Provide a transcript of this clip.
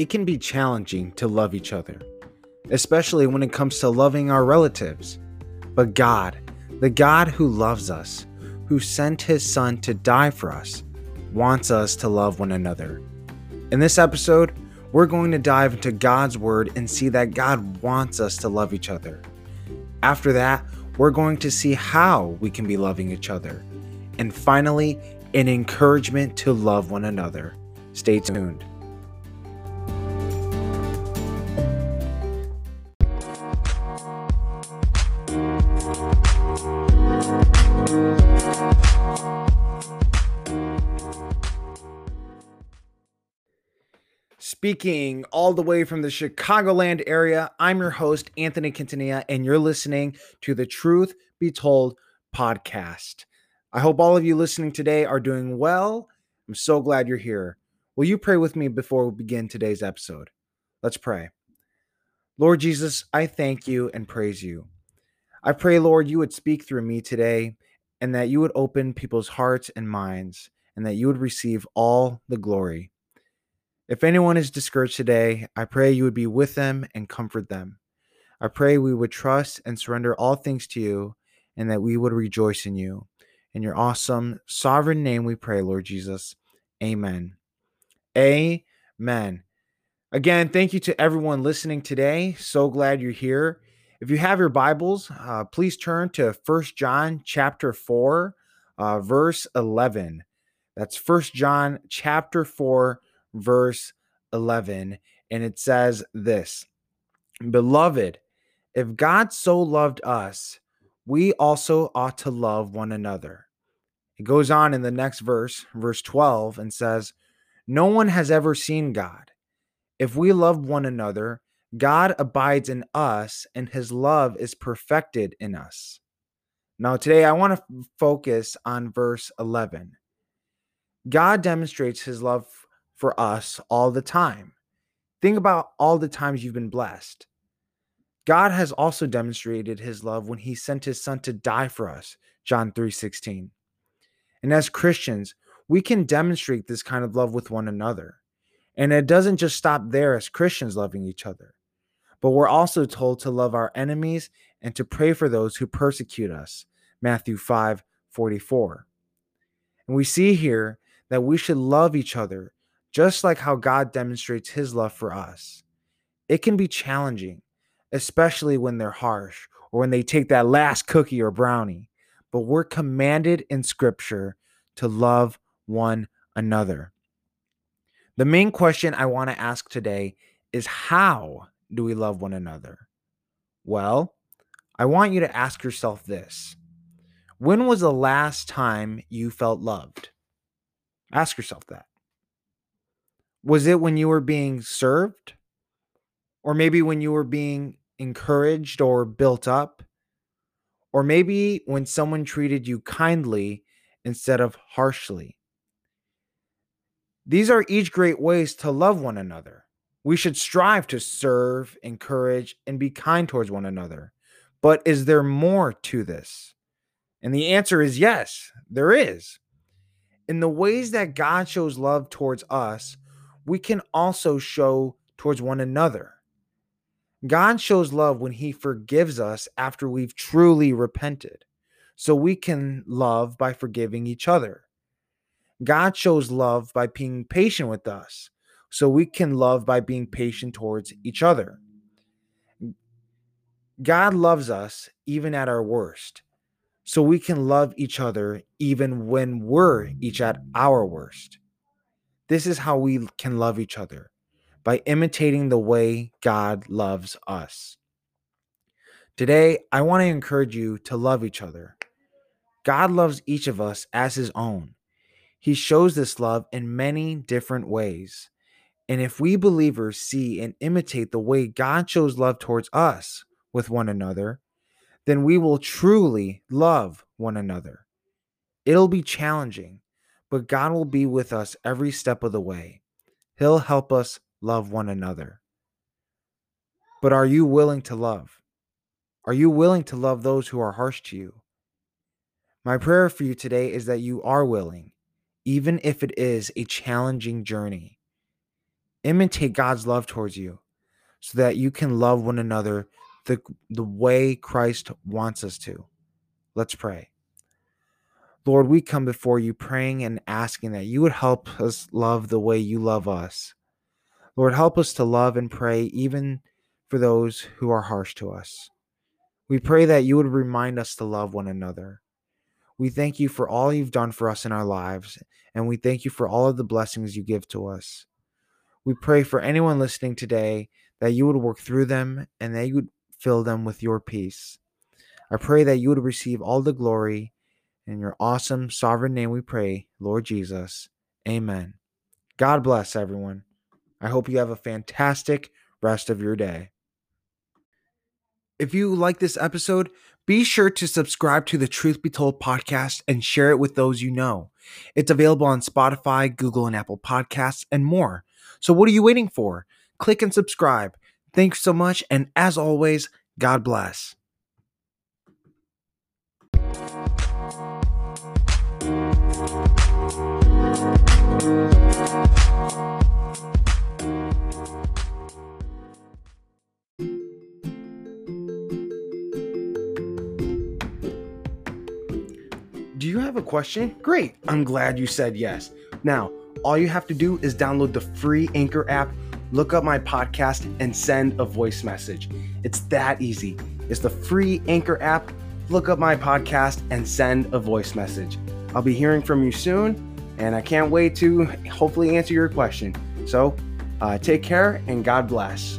it can be challenging to love each other, especially when it comes to loving our relatives. But God, the God who loves us, who sent his son to die for us, wants us to love one another. In this episode, we're going to dive into God's word and see that God wants us to love each other. After that, we're going to see how we can be loving each other. And finally, an encouragement to love one another. Stay tuned. Speaking all the way from the Chicagoland area, I'm your host, Anthony Quintanilla, and you're listening to the Truth Be Told podcast. I hope all of you listening today are doing well. I'm so glad you're here. Will you pray with me before we begin today's episode? Let's pray. Lord Jesus, I thank you and praise you. I pray, Lord, you would speak through me today and that you would open people's hearts and minds and that you would receive all the glory. If anyone is discouraged today, I pray you would be with them and comfort them. I pray we would trust and surrender all things to you and that we would rejoice in you. In your awesome, sovereign name we pray, Lord Jesus. Amen. Amen. Again, thank you to everyone listening today. So glad you're here. If you have your Bibles, uh, please turn to First John chapter 4, uh, verse 11. That's First John chapter 4, verse 11, and it says this Beloved, if God so loved us, we also ought to love one another. It goes on in the next verse, verse 12, and says, No one has ever seen God. If we love one another, God abides in us, and his love is perfected in us. Now, today I want to focus on verse 11. God demonstrates his love for us all the time. Think about all the times you've been blessed. God has also demonstrated his love when he sent his son to die for us, John 3:16. And as Christians, we can demonstrate this kind of love with one another. And it doesn't just stop there as Christians loving each other, but we're also told to love our enemies and to pray for those who persecute us, Matthew 5:44. And we see here that we should love each other just like how God demonstrates his love for us. It can be challenging, especially when they're harsh or when they take that last cookie or brownie, but we're commanded in scripture to love one another. The main question I want to ask today is how do we love one another? Well, I want you to ask yourself this When was the last time you felt loved? Ask yourself that. Was it when you were being served? Or maybe when you were being encouraged or built up? Or maybe when someone treated you kindly instead of harshly? These are each great ways to love one another. We should strive to serve, encourage, and be kind towards one another. But is there more to this? And the answer is yes, there is. In the ways that God shows love towards us, we can also show towards one another. God shows love when he forgives us after we've truly repented. So we can love by forgiving each other. God shows love by being patient with us. So we can love by being patient towards each other. God loves us even at our worst. So we can love each other even when we're each at our worst. This is how we can love each other by imitating the way God loves us. Today, I want to encourage you to love each other. God loves each of us as his own. He shows this love in many different ways. And if we believers see and imitate the way God shows love towards us with one another, then we will truly love one another. It'll be challenging, but God will be with us every step of the way. He'll help us love one another. But are you willing to love? Are you willing to love those who are harsh to you? My prayer for you today is that you are willing, even if it is a challenging journey. imitate God's love towards you so that you can love one another the, the way Christ wants us to. Let's pray. Lord, we come before you praying and asking that you would help us love the way you love us. Lord, help us to love and pray even for those who are harsh to us. We pray that you would remind us to love one another. We thank you for all you've done for us in our lives, and we thank you for all of the blessings you give to us. We pray for anyone listening today that you would work through them and that you would fill them with your peace. I pray that you would receive all the glory. In your awesome, sovereign name we pray, Lord Jesus. Amen. God bless everyone. I hope you have a fantastic rest of your day. If you like this episode, be sure to subscribe to the Truth Be Told podcast and share it with those you know. It's available on Spotify, Google, and Apple Podcasts, and more. So, what are you waiting for? Click and subscribe. Thanks so much, and as always, God bless. Do you have a question? Great. I'm glad you said yes. Now, all you have to do is download the free Anchor app, look up my podcast, and send a voice message. It's that easy. It's the free Anchor app. Look up my podcast and send a voice message. I'll be hearing from you soon, and I can't wait to hopefully answer your question. So, uh, take care and God bless.